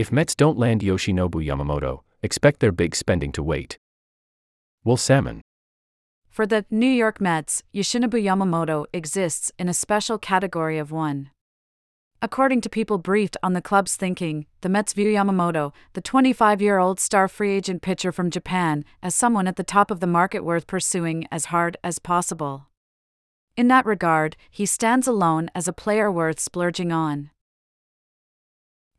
If Mets don't land Yoshinobu Yamamoto, expect their big spending to wait. Will Sammon. For the New York Mets, Yoshinobu Yamamoto exists in a special category of one. According to people briefed on the club's thinking, the Mets view Yamamoto, the 25 year old star free agent pitcher from Japan, as someone at the top of the market worth pursuing as hard as possible. In that regard, he stands alone as a player worth splurging on.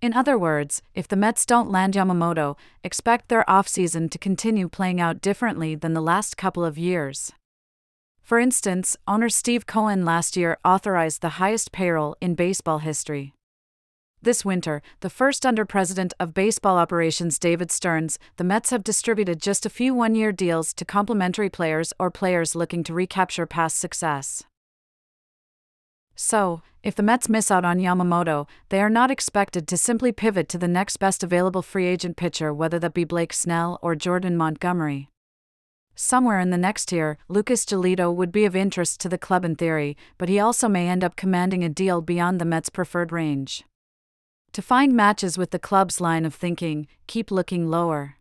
In other words, if the Mets don't land Yamamoto, expect their offseason to continue playing out differently than the last couple of years. For instance, owner Steve Cohen last year authorized the highest payroll in baseball history. This winter, the first under president of baseball operations David Stearns, the Mets have distributed just a few one year deals to complementary players or players looking to recapture past success. So, if the Mets miss out on Yamamoto, they are not expected to simply pivot to the next best available free agent pitcher, whether that be Blake Snell or Jordan Montgomery. Somewhere in the next year, Lucas Giolito would be of interest to the club in theory, but he also may end up commanding a deal beyond the Mets' preferred range. To find matches with the club's line of thinking, keep looking lower.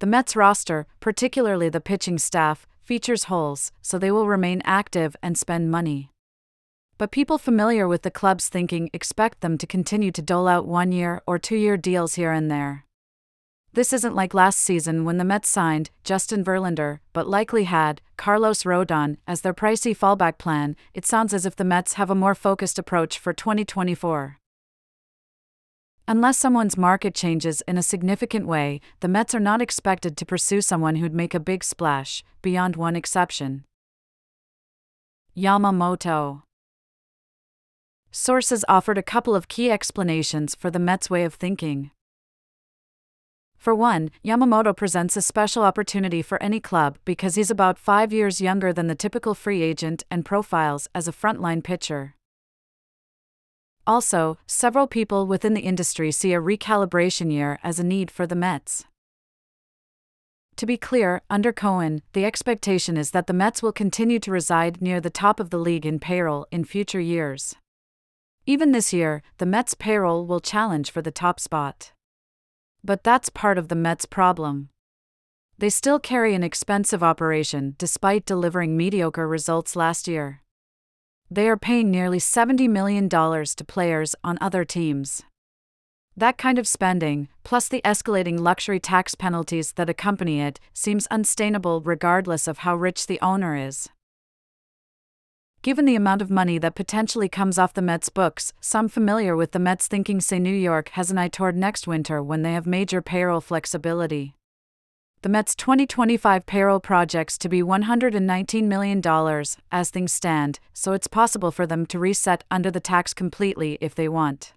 The Mets roster, particularly the pitching staff, features holes, so they will remain active and spend money. But people familiar with the club's thinking expect them to continue to dole out one year or two year deals here and there. This isn't like last season when the Mets signed Justin Verlander, but likely had Carlos Rodon as their pricey fallback plan. It sounds as if the Mets have a more focused approach for 2024. Unless someone's market changes in a significant way, the Mets are not expected to pursue someone who'd make a big splash, beyond one exception. Yamamoto. Sources offered a couple of key explanations for the Mets' way of thinking. For one, Yamamoto presents a special opportunity for any club because he's about five years younger than the typical free agent and profiles as a frontline pitcher. Also, several people within the industry see a recalibration year as a need for the Mets. To be clear, under Cohen, the expectation is that the Mets will continue to reside near the top of the league in payroll in future years. Even this year, the Mets' payroll will challenge for the top spot. But that's part of the Mets' problem. They still carry an expensive operation despite delivering mediocre results last year. They are paying nearly $70 million to players on other teams. That kind of spending, plus the escalating luxury tax penalties that accompany it, seems unsustainable regardless of how rich the owner is. Given the amount of money that potentially comes off the Mets' books, some familiar with the Mets' thinking say New York has an eye toward next winter when they have major payroll flexibility. The Mets' 2025 payroll projects to be $119 million as things stand, so it's possible for them to reset under the tax completely if they want.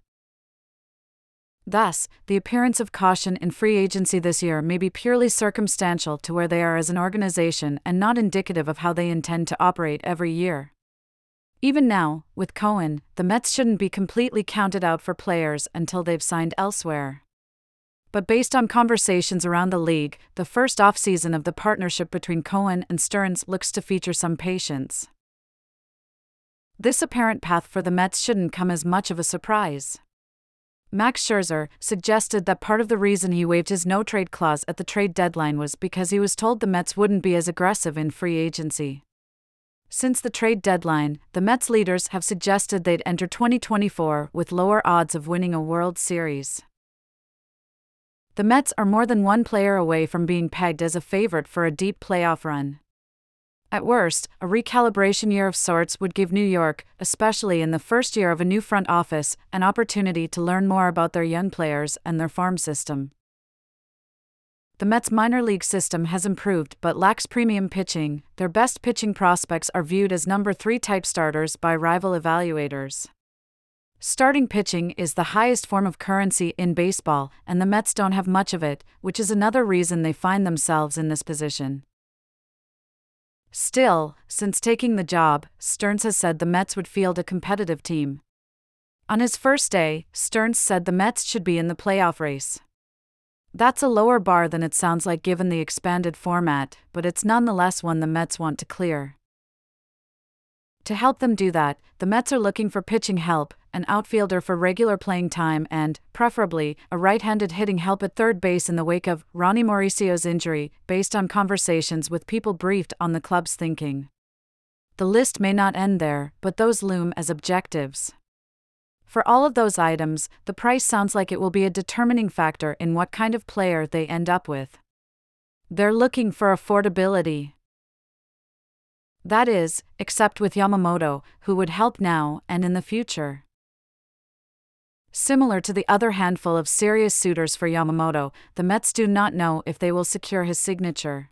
Thus, the appearance of caution in free agency this year may be purely circumstantial to where they are as an organization and not indicative of how they intend to operate every year. Even now, with Cohen, the Mets shouldn't be completely counted out for players until they've signed elsewhere. But based on conversations around the league, the first offseason of the partnership between Cohen and Stearns looks to feature some patience. This apparent path for the Mets shouldn't come as much of a surprise. Max Scherzer suggested that part of the reason he waived his no trade clause at the trade deadline was because he was told the Mets wouldn't be as aggressive in free agency. Since the trade deadline, the Mets leaders have suggested they'd enter 2024 with lower odds of winning a World Series. The Mets are more than one player away from being pegged as a favorite for a deep playoff run. At worst, a recalibration year of sorts would give New York, especially in the first year of a new front office, an opportunity to learn more about their young players and their farm system. The Mets minor league system has improved but lacks premium pitching. Their best pitching prospects are viewed as number 3 type starters by rival evaluators. Starting pitching is the highest form of currency in baseball, and the Mets don't have much of it, which is another reason they find themselves in this position. Still, since taking the job, Stearns has said the Mets would field a competitive team. On his first day, Stearns said the Mets should be in the playoff race. That's a lower bar than it sounds like given the expanded format, but it's nonetheless one the Mets want to clear. To help them do that, the Mets are looking for pitching help, an outfielder for regular playing time, and, preferably, a right handed hitting help at third base in the wake of Ronnie Mauricio's injury, based on conversations with people briefed on the club's thinking. The list may not end there, but those loom as objectives. For all of those items, the price sounds like it will be a determining factor in what kind of player they end up with. They're looking for affordability. That is, except with Yamamoto, who would help now and in the future. Similar to the other handful of serious suitors for Yamamoto, the Mets do not know if they will secure his signature.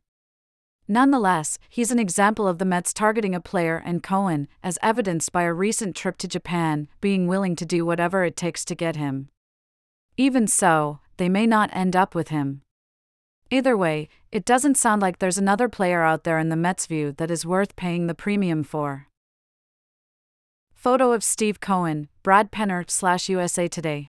Nonetheless, he's an example of the Mets targeting a player and Cohen, as evidenced by a recent trip to Japan, being willing to do whatever it takes to get him. Even so, they may not end up with him. Either way, it doesn't sound like there's another player out there in the Mets' view that is worth paying the premium for. Photo of Steve Cohen, Brad Penner slash USA Today.